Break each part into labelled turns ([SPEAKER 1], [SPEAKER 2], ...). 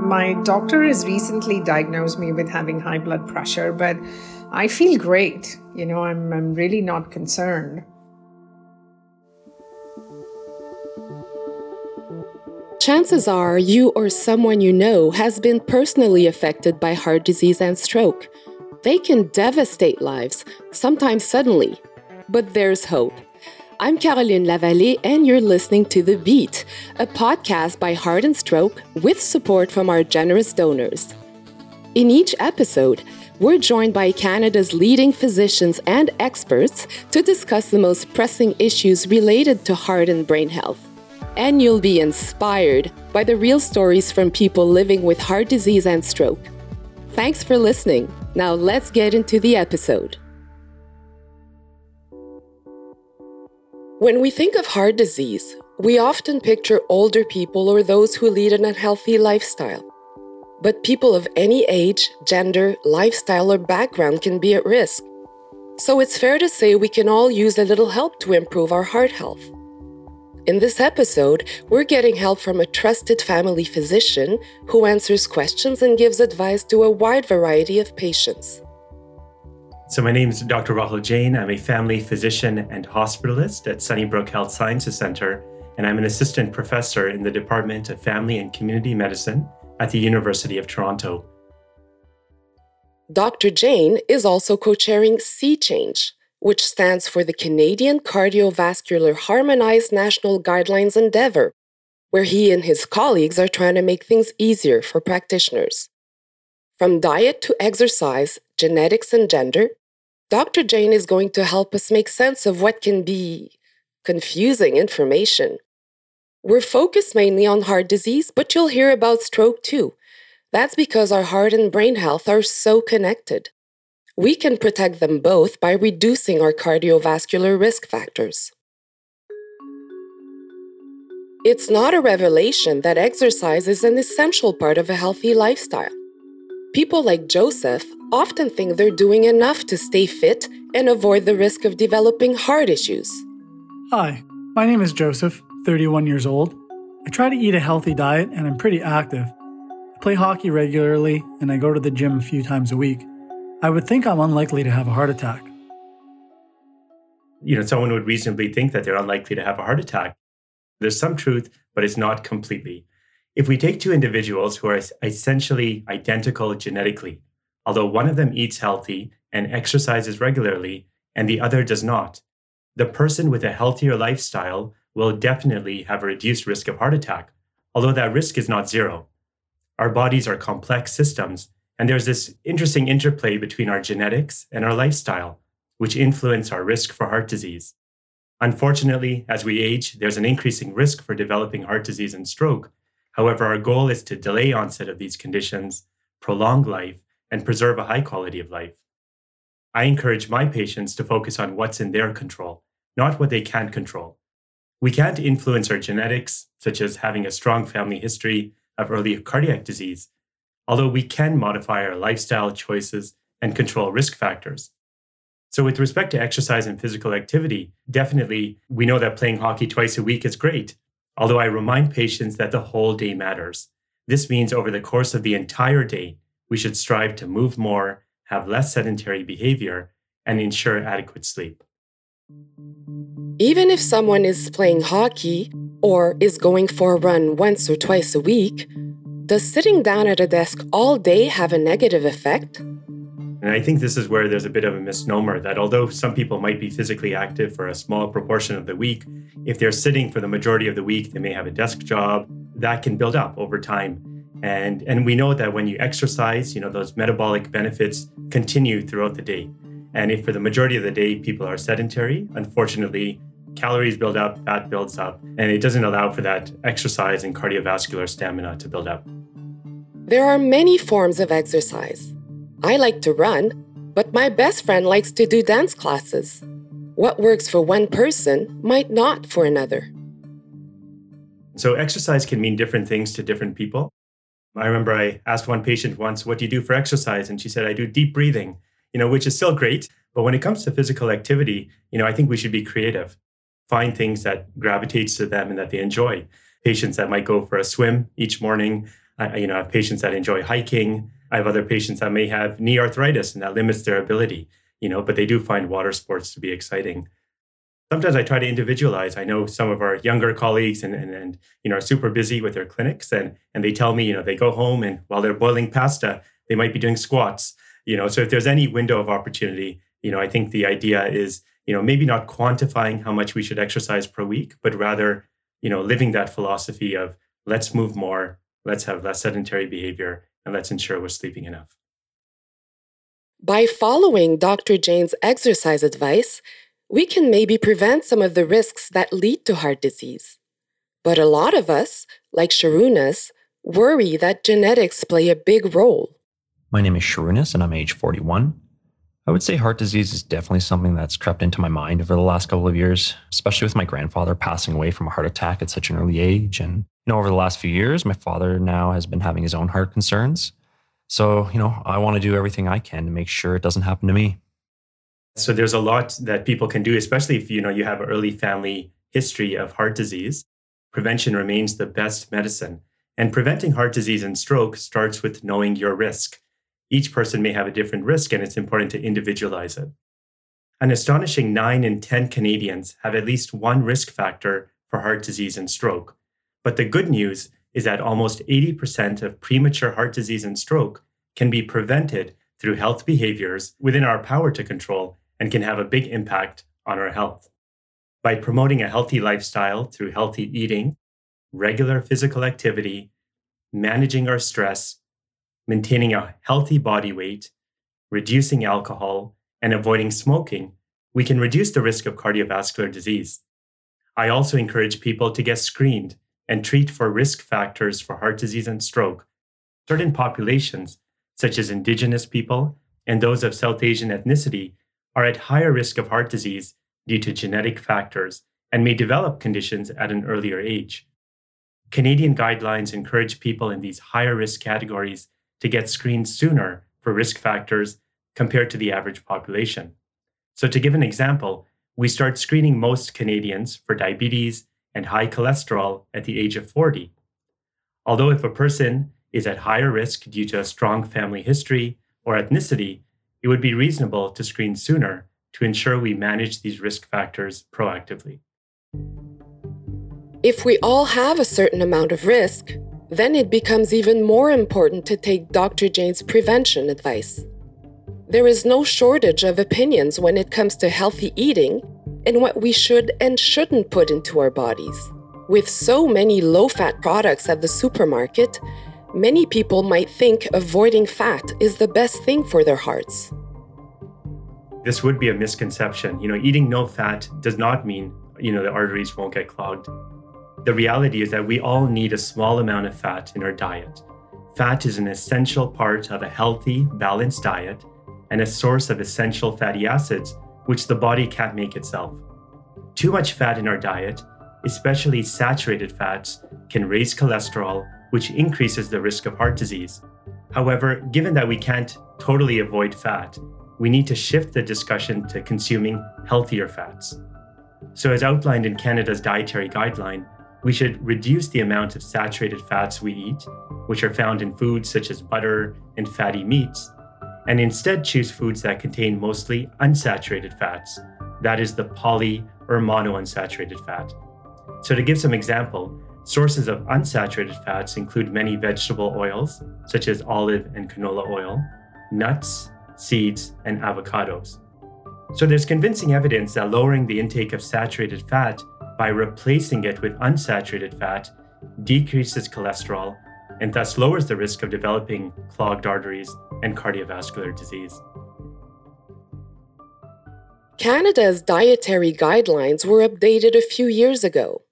[SPEAKER 1] My doctor has recently diagnosed me with having high blood pressure, but I feel great. You know, I'm, I'm really not concerned.
[SPEAKER 2] Chances are you or someone you know has been personally affected by heart disease and stroke. They can devastate lives, sometimes suddenly. But there's hope. I'm Caroline Lavallée, and you're listening to The Beat, a podcast by Heart and Stroke with support from our generous donors. In each episode, we're joined by Canada's leading physicians and experts to discuss the most pressing issues related to heart and brain health and you'll be inspired by the real stories from people living with heart disease and stroke. Thanks for listening. Now let's get into the episode. When we think of heart disease, we often picture older people or those who lead an unhealthy lifestyle. But people of any age, gender, lifestyle, or background can be at risk. So it's fair to say we can all use a little help to improve our heart health. In this episode, we're getting help from a trusted family physician who answers questions and gives advice to a wide variety of patients.
[SPEAKER 3] So, my name is Dr. Rahul Jain. I'm a family physician and hospitalist at Sunnybrook Health Sciences Center, and I'm an assistant professor in the Department of Family and Community Medicine at the University of Toronto.
[SPEAKER 2] Dr. Jain is also co chairing C Change, which stands for the Canadian Cardiovascular Harmonized National Guidelines Endeavor, where he and his colleagues are trying to make things easier for practitioners. From diet to exercise, genetics, and gender, Dr. Jain is going to help us make sense of what can be confusing information. We're focused mainly on heart disease, but you'll hear about stroke too. That's because our heart and brain health are so connected we can protect them both by reducing our cardiovascular risk factors. It's not a revelation that exercise is an essential part of a healthy lifestyle. People like Joseph often think they're doing enough to stay fit and avoid the risk of developing heart issues.
[SPEAKER 4] Hi, my name is Joseph, 31 years old. I try to eat a healthy diet and I'm pretty active. I play hockey regularly and I go to the gym a few times a week. I would think I'm unlikely to have a heart attack.
[SPEAKER 3] You know, someone would reasonably think that they're unlikely to have a heart attack. There's some truth, but it's not completely. If we take two individuals who are essentially identical genetically, although one of them eats healthy and exercises regularly and the other does not, the person with a healthier lifestyle will definitely have a reduced risk of heart attack, although that risk is not zero. Our bodies are complex systems and there's this interesting interplay between our genetics and our lifestyle, which influence our risk for heart disease. Unfortunately, as we age, there's an increasing risk for developing heart disease and stroke. However, our goal is to delay onset of these conditions, prolong life, and preserve a high quality of life. I encourage my patients to focus on what's in their control, not what they can't control. We can't influence our genetics, such as having a strong family history of early cardiac disease, although we can modify our lifestyle choices and control risk factors. So, with respect to exercise and physical activity, definitely we know that playing hockey twice a week is great. Although I remind patients that the whole day matters. This means over the course of the entire day, we should strive to move more, have less sedentary behavior, and ensure adequate sleep.
[SPEAKER 2] Even if someone is playing hockey or is going for a run once or twice a week, does sitting down at a desk all day have a negative effect?
[SPEAKER 3] And I think this is where there's a bit of a misnomer that although some people might be physically active for a small proportion of the week, if they're sitting for the majority of the week, they may have a desk job that can build up over time. And, and we know that when you exercise, you know, those metabolic benefits continue throughout the day. And if for the majority of the day people are sedentary, unfortunately, calories build up, fat builds up, and it doesn't allow for that exercise and cardiovascular stamina to build up.
[SPEAKER 2] There are many forms of exercise. I like to run, but my best friend likes to do dance classes. What works for one person might not for another.
[SPEAKER 3] So, exercise can mean different things to different people. I remember I asked one patient once, What do you do for exercise? And she said, I do deep breathing, you know, which is still great. But when it comes to physical activity, you know, I think we should be creative, find things that gravitates to them and that they enjoy. Patients that might go for a swim each morning, I, you know, I have patients that enjoy hiking. I have other patients that may have knee arthritis and that limits their ability, you know, but they do find water sports to be exciting. Sometimes I try to individualize. I know some of our younger colleagues and, and, and you know are super busy with their clinics and and they tell me, you know, they go home and while they're boiling pasta, they might be doing squats. You know, so if there's any window of opportunity, you know, I think the idea is, you know, maybe not quantifying how much we should exercise per week, but rather, you know, living that philosophy of let's move more, let's have less sedentary behavior, and let's ensure we're sleeping enough.
[SPEAKER 2] By following Dr. Jain's exercise advice, we can maybe prevent some of the risks that lead to heart disease. But a lot of us, like Sharunas, worry that genetics play a big role.
[SPEAKER 5] My name is Sharunas and I'm age 41. I would say heart disease is definitely something that's crept into my mind over the last couple of years, especially with my grandfather passing away from a heart attack at such an early age. And, you know, over the last few years, my father now has been having his own heart concerns. So, you know, I want to do everything I can to make sure it doesn't happen to me.
[SPEAKER 3] So there's a lot that people can do, especially if you know you have an early family history of heart disease. Prevention remains the best medicine. And preventing heart disease and stroke starts with knowing your risk. Each person may have a different risk, and it's important to individualize it. An astonishing 9 in 10 Canadians have at least one risk factor for heart disease and stroke. But the good news is that almost 80% of premature heart disease and stroke can be prevented through health behaviors within our power to control and can have a big impact on our health. By promoting a healthy lifestyle through healthy eating, regular physical activity, managing our stress, maintaining a healthy body weight, reducing alcohol, and avoiding smoking, we can reduce the risk of cardiovascular disease. I also encourage people to get screened and treat for risk factors for heart disease and stroke. Certain populations, such as Indigenous people and those of South Asian ethnicity, are at higher risk of heart disease due to genetic factors and may develop conditions at an earlier age. Canadian guidelines encourage people in these higher risk categories to get screened sooner for risk factors compared to the average population. So, to give an example, we start screening most Canadians for diabetes and high cholesterol at the age of 40. Although, if a person is at higher risk due to a strong family history or ethnicity, it would be reasonable to screen sooner to ensure we manage these risk factors proactively.
[SPEAKER 2] If we all have a certain amount of risk, then it becomes even more important to take Dr. Jain's prevention advice. There is no shortage of opinions when it comes to healthy eating and what we should and shouldn't put into our bodies. With so many low fat products at the supermarket, many people might think avoiding fat is the best thing for their hearts.
[SPEAKER 3] This would be a misconception. You know, eating no fat does not mean, you know, the arteries won't get clogged. The reality is that we all need a small amount of fat in our diet. Fat is an essential part of a healthy, balanced diet and a source of essential fatty acids, which the body can't make itself. Too much fat in our diet, especially saturated fats, can raise cholesterol, which increases the risk of heart disease. However, given that we can't totally avoid fat, we need to shift the discussion to consuming healthier fats. So, as outlined in Canada's dietary guideline, we should reduce the amount of saturated fats we eat, which are found in foods such as butter and fatty meats, and instead choose foods that contain mostly unsaturated fats, that is, the poly or monounsaturated fat. So, to give some example, sources of unsaturated fats include many vegetable oils, such as olive and canola oil, nuts, seeds, and avocados. So, there's convincing evidence that lowering the intake of saturated fat by replacing it with unsaturated fat decreases cholesterol and thus lowers the risk of developing clogged arteries and cardiovascular disease.
[SPEAKER 2] Canada's dietary guidelines were updated a few years ago.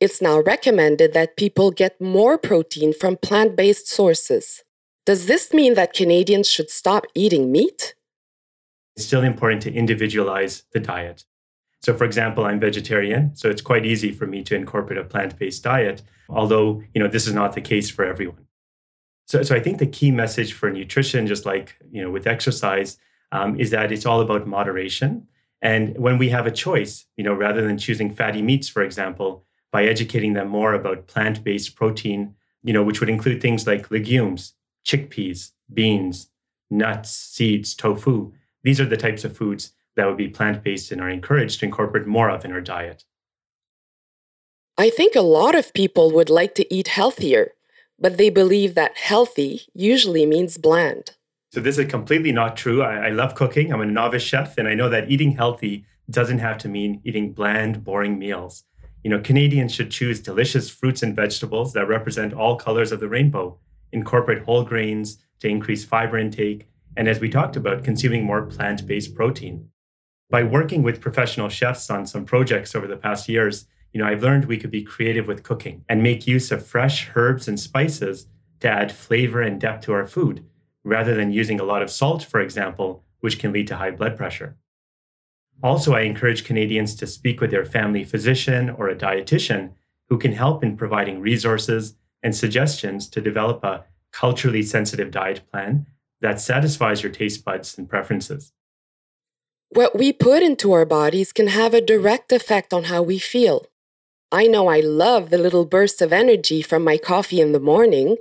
[SPEAKER 2] It's now recommended that people get more protein from plant based sources. Does this mean that Canadians should stop eating meat?
[SPEAKER 3] It's still important to individualize the diet. So, for example, I'm vegetarian, so it's quite easy for me to incorporate a plant-based diet, although you know this is not the case for everyone. So, so I think the key message for nutrition, just like you know with exercise, um, is that it's all about moderation. And when we have a choice, you know, rather than choosing fatty meats, for example, by educating them more about plant-based protein you know, which would include things like legumes, chickpeas, beans, nuts, seeds, tofu. These are the types of foods that would be plant based and are encouraged to incorporate more of in our diet.
[SPEAKER 2] I think a lot of people would like to eat healthier, but they believe that healthy usually means bland.
[SPEAKER 3] So, this is completely not true. I, I, love cooking. I'm a novice chef, and I know that eating healthy doesn't have to mean eating bland, boring meals. You know, Canadians should choose delicious fruits and vegetables that represent all colors of the rainbow, incorporate whole grains to increase fiber intake, and as we talked about, consuming more plant based protein. By working with professional chefs on some projects over the past years, you know, I've learned we could be creative with cooking and make use of fresh herbs and spices to add flavor and depth to our food, rather than using a lot of salt, for example, which can lead to high blood pressure. Also, I encourage Canadians to speak with their family physician or a dietitian who can help in providing resources and suggestions to develop a culturally sensitive diet plan that satisfies your taste buds and preferences.
[SPEAKER 2] What we put into our bodies can have a direct effect on how we feel. I know I love the little burst of energy from my coffee in the morning,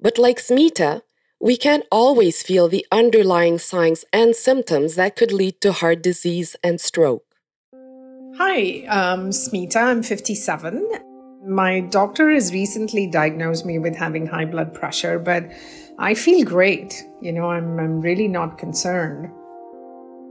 [SPEAKER 2] but like Smita, we can't always feel the underlying signs and symptoms that could lead to heart disease and stroke.
[SPEAKER 1] Hi, I'm Smita. I'm 57. My doctor has recently diagnosed me with having high blood pressure, but I feel great. You know, I'm, I'm really not concerned.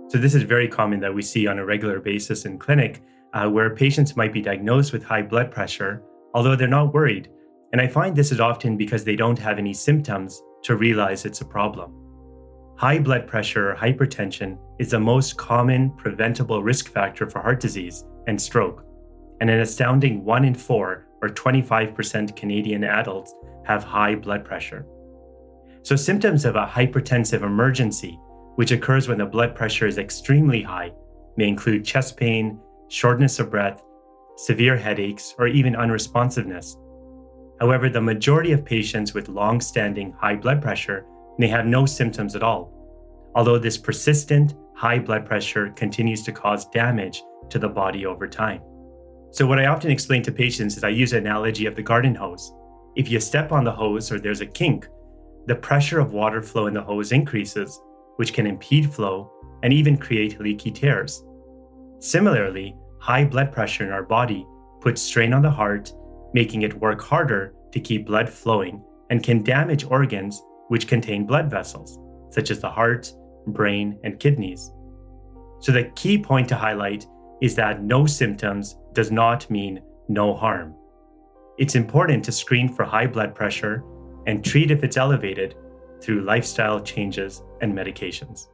[SPEAKER 3] So, this is very common that we see on a regular basis in clinic uh, where patients might be diagnosed with high blood pressure, although they're not worried. And I find this is often because they don't have any symptoms to realize it's a problem. High blood pressure or hypertension is the most common preventable risk factor for heart disease and stroke, and an astounding 1 in 4 or 25% Canadian adults have high blood pressure. So, symptoms of a hypertensive emergency, which occurs when the blood pressure is extremely high, may include chest pain, shortness of breath, severe headaches, or even unresponsiveness. However, the majority of patients with long standing high blood pressure may have no symptoms at all, although this persistent high blood pressure continues to cause damage to the body over time. So, what I often explain to patients is I use an analogy of the garden hose. If you step on the hose or there's a kink, the pressure of water flow in the hose increases, which can impede flow and even create leaky tears. Similarly, high blood pressure in our body puts strain on the heart, making it work harder to keep blood flowing and can damage organs which contain blood vessels, such as the heart, brain, and kidneys. So, the key point to highlight is that no symptoms does not mean no harm. It's important to screen for high blood pressure and treat if it's elevated through lifestyle changes and medications.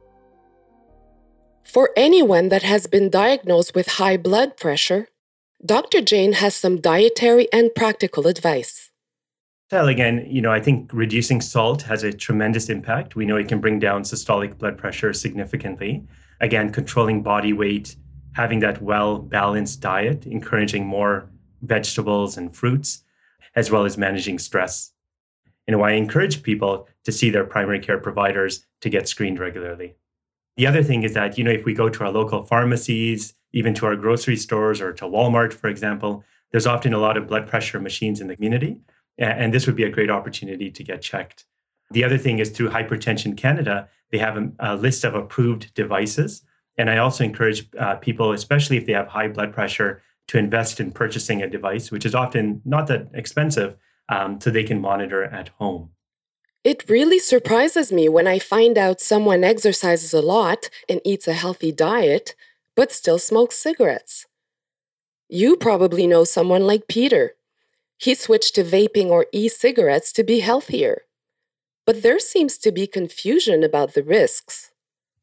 [SPEAKER 2] For anyone that has been diagnosed with high blood pressure, Dr. Jain has some dietary and practical advice.
[SPEAKER 3] Well, again, you know, I think reducing salt has a tremendous impact. We know it can bring down systolic blood pressure significantly. Again, controlling body weight, having that well balanced diet, encouraging more vegetables and fruits, as well as managing stress. And why I encourage people to see their primary care providers to get screened regularly. The other thing is that, you know, if we go to our local pharmacies, even to our grocery stores or to Walmart, for example, there's often a lot of blood pressure machines in the community. And this would be a great opportunity to get checked. The other thing is through Hypertension Canada, they have a, a list of approved devices. And I also encourage uh, people, especially if they have high blood pressure, to invest in purchasing a device, which is often not that expensive, um, so they can monitor at home.
[SPEAKER 2] It really surprises me when I find out someone exercises a lot and eats a healthy diet, but still smokes cigarettes. You probably know someone like Peter. He switched to vaping or e cigarettes to be healthier. But there seems to be confusion about the risks.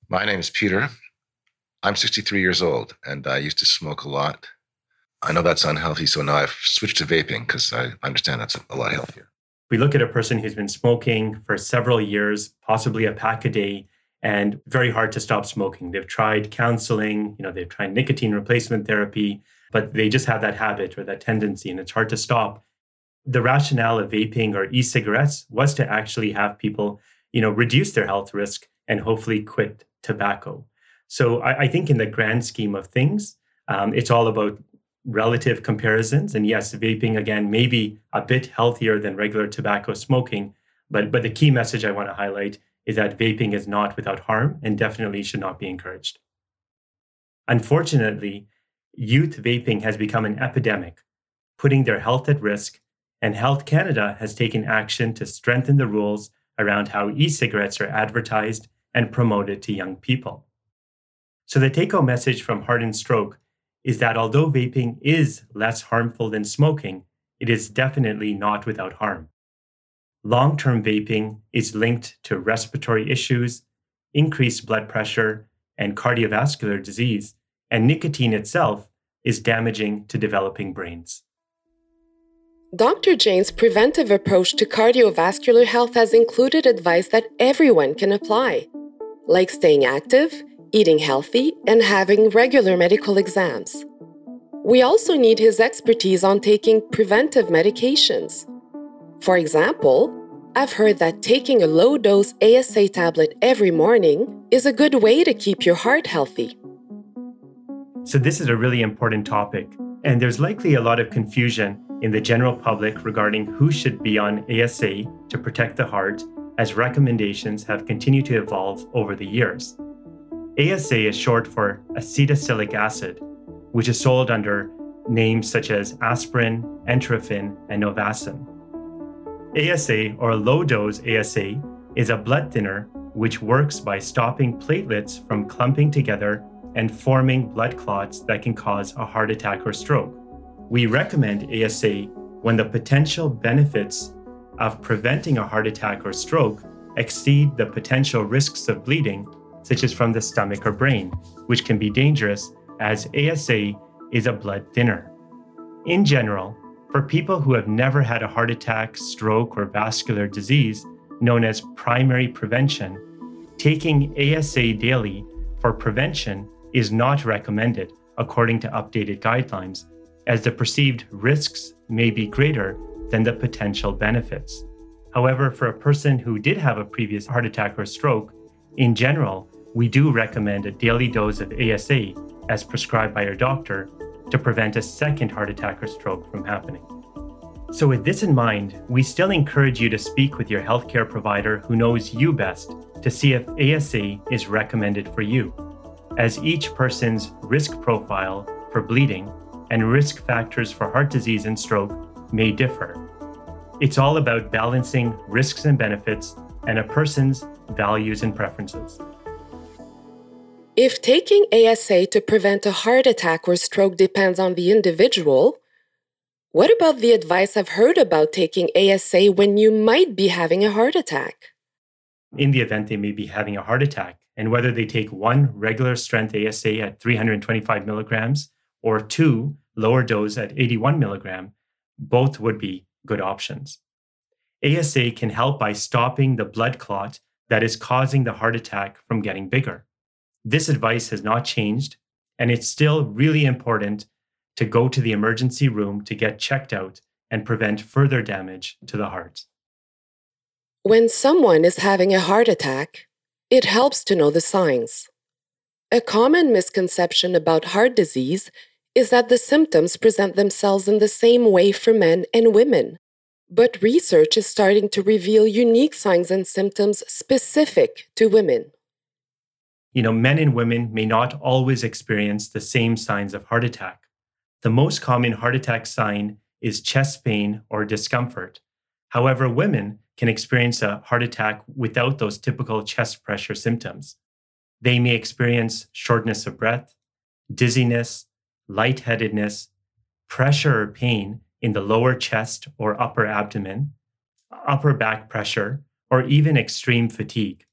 [SPEAKER 6] My name is Peter. I'm 63 years old and I used to smoke a lot. I know that's unhealthy, so now I've switched to vaping because I understand that's a lot healthier
[SPEAKER 3] we look at a person who's been smoking for several years, possibly a pack a day, and very hard to stop smoking. They've tried counseling, you know, they've tried nicotine replacement therapy, but they just have that habit or that tendency, and it's hard to stop. The rationale of vaping or e-cigarettes was to actually have people, you know, reduce their health risk and hopefully quit tobacco. So I, I think in the grand scheme of things, um, it's all about relative comparisons. And yes, vaping again may be a bit healthier than regular tobacco smoking, but, but the key message I want to highlight is that vaping is not without harm and definitely should not be encouraged. Unfortunately, youth vaping has become an epidemic, putting their health at risk, and Health Canada has taken action to strengthen the rules around how e cigarettes are advertised and promoted to young people. So, the take home message from Heart and Stroke is that although vaping is less harmful than smoking, it is definitely not without harm. Long term vaping is linked to respiratory issues, increased blood pressure, and cardiovascular disease, and nicotine itself is damaging to developing brains.
[SPEAKER 2] Dr. Jain's preventive approach to cardiovascular health has included advice that everyone can apply, like staying active, eating healthy, and having regular medical exams. We also need his expertise on taking preventive medications. For example, I've heard that taking a low dose ASA tablet every morning is a good way to keep your heart healthy.
[SPEAKER 3] So, this is a really important topic, and there's likely a lot of confusion in the general public regarding who should be on ASA to protect the heart as recommendations have continued to evolve over the years. ASA is short for acetylsalicylic acid, which is sold under names such as aspirin, Entrophen, and Novasen. ASA, or low dose ASA, is a blood thinner which works by stopping platelets from clumping together and forming blood clots that can cause a heart attack or stroke. We recommend ASA when the potential benefits of preventing a heart attack or stroke exceed the potential risks of bleeding, such as from the stomach or brain, which can be dangerous as ASA is a blood thinner. In general, for people who have never had a heart attack, stroke, or vascular disease, known as primary prevention, taking ASA daily for prevention is not recommended according to updated guidelines, as the perceived risks may be greater than the potential benefits. However, for a person who did have a previous heart attack or stroke, in general, we do recommend a daily dose of ASA as prescribed by your doctor to prevent a second heart attack or stroke from happening. So, with this in mind, we still encourage you to speak with your healthcare provider who knows you best to see if ASA is recommended for you as each person's risk profile for bleeding and risk factors for heart disease and stroke may differ. It's all about balancing risks and benefits and a person's values and preferences.
[SPEAKER 2] If taking ASA to prevent a heart attack or stroke depends on the individual, what about the advice I've heard about taking ASA when you might be having a heart attack?
[SPEAKER 3] In the event they may be having a heart attack, and whether they take one regular strength ASA at 325 milligrams or two lower dose at 81 milligram, both would be good options. ASA can help by stopping the blood clot that is causing the heart attack from getting bigger. This advice has not changed, and it's still really important to go to the emergency room to get checked out and prevent further damage to the heart.
[SPEAKER 2] When someone is having a heart attack, it helps to know the signs. A common misconception about heart disease is that the symptoms present themselves in the same way for men and women. But research is starting to reveal unique signs and symptoms specific to women.
[SPEAKER 3] You know, men and women may not always experience the same signs of heart attack. The most common heart attack sign is chest pain or discomfort. However, women can experience a heart attack without those typical chest pressure symptoms. They may experience shortness of breath, dizziness, lightheadedness, pressure or pain in the lower chest or upper abdomen, upper back pressure, or even extreme fatigue.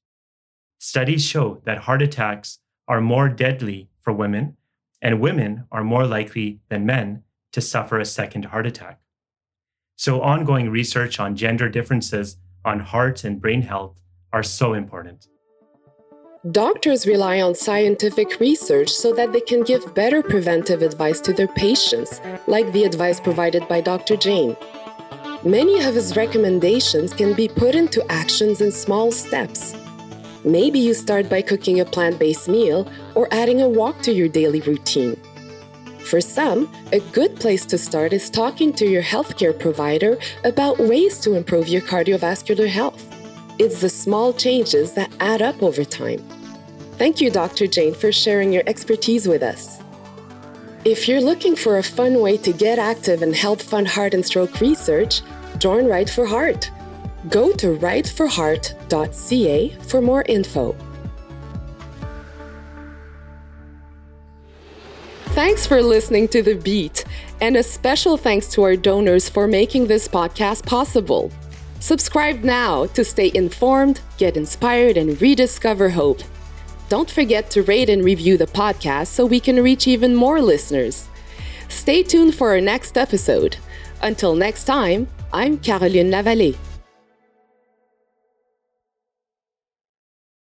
[SPEAKER 3] Studies show that heart attacks are more deadly for women, and women are more likely than men to suffer a second heart attack. So, ongoing research on gender differences on heart and brain health are so important.
[SPEAKER 2] Doctors rely on scientific research so that they can give better preventive advice to their patients, like the advice provided by Dr. Jain. Many of his recommendations can be put into actions in small steps. Maybe you start by cooking a plant based meal or adding a walk to your daily routine. For some, a good place to start is talking to your healthcare provider about ways to improve your cardiovascular health. It's the small changes that add up over time. Thank you, Dr. Jain, for sharing your expertise with us. If you're looking for a fun way to get active and help fund heart and stroke research, join Ride for Heart. Go to rideforheart.ca for more info. Thanks for listening to The Beat, and a special thanks to our donors for making this podcast possible. Subscribe now to stay informed, get inspired, and rediscover hope. Don't forget to rate and review the podcast so we can reach even more listeners. Stay tuned for our next episode. Until next time, I'm Caroline Lavallée.